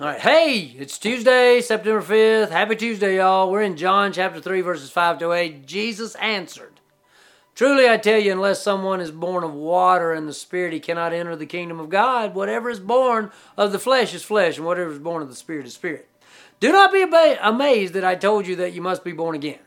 All right. Hey, it's Tuesday, September 5th. Happy Tuesday, y'all. We're in John chapter 3, verses 5 to 8. Jesus answered, Truly I tell you, unless someone is born of water and the Spirit, he cannot enter the kingdom of God. Whatever is born of the flesh is flesh, and whatever is born of the Spirit is spirit. Do not be amazed that I told you that you must be born again.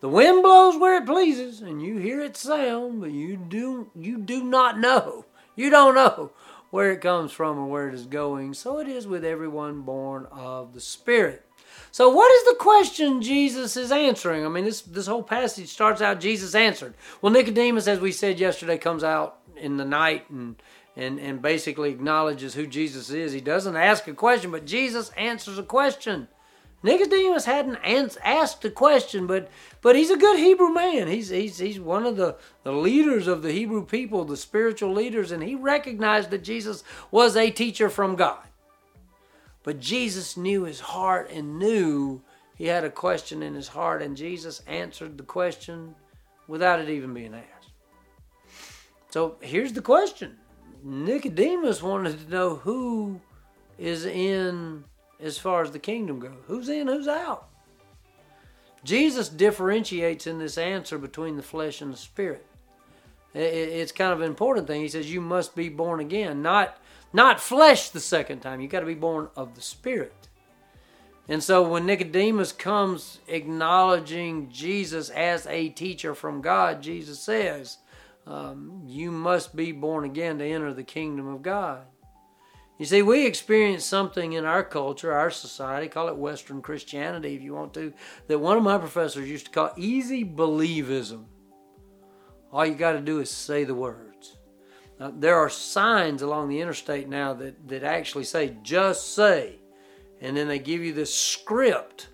The wind blows where it pleases, and you hear its sound, but you do you do not know. You don't know where it comes from and where it is going. So it is with everyone born of the Spirit. So what is the question Jesus is answering? I mean, this this whole passage starts out Jesus answered. Well, Nicodemus, as we said yesterday, comes out in the night and and and basically acknowledges who Jesus is. He doesn't ask a question, but Jesus answers a question. Nicodemus hadn't asked the question, but but he's a good Hebrew man. He's he's he's one of the, the leaders of the Hebrew people, the spiritual leaders, and he recognized that Jesus was a teacher from God. But Jesus knew his heart and knew he had a question in his heart, and Jesus answered the question without it even being asked. So here's the question Nicodemus wanted to know who is in as far as the kingdom goes. Who's in, who's out? Jesus differentiates in this answer between the flesh and the spirit. It's kind of an important thing. He says you must be born again, not not flesh the second time. You got to be born of the spirit. And so when Nicodemus comes acknowledging Jesus as a teacher from God, Jesus says, um, You must be born again to enter the kingdom of God. You see, we experience something in our culture, our society, call it Western Christianity if you want to, that one of my professors used to call easy believism. All you got to do is say the words. Now, there are signs along the interstate now that, that actually say, just say. And then they give you this script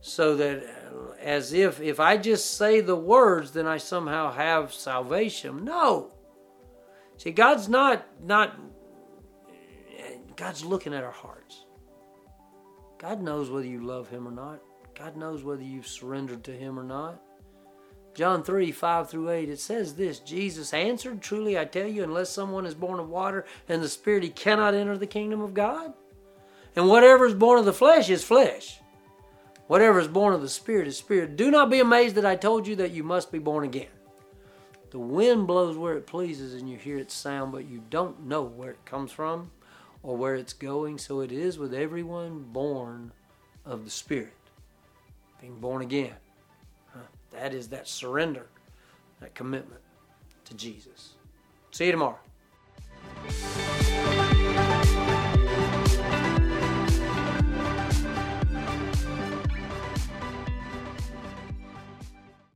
so that uh, as if if I just say the words, then I somehow have salvation. No. See, God's not not God's looking at our hearts. God knows whether you love Him or not. God knows whether you've surrendered to Him or not. John 3 5 through 8, it says this Jesus answered, Truly I tell you, unless someone is born of water and the Spirit, he cannot enter the kingdom of God. And whatever is born of the flesh is flesh. Whatever is born of the Spirit is spirit. Do not be amazed that I told you that you must be born again. The wind blows where it pleases and you hear its sound, but you don't know where it comes from or where it's going. So it is with everyone born of the Spirit, being born again. That is that surrender, that commitment to Jesus. See you tomorrow.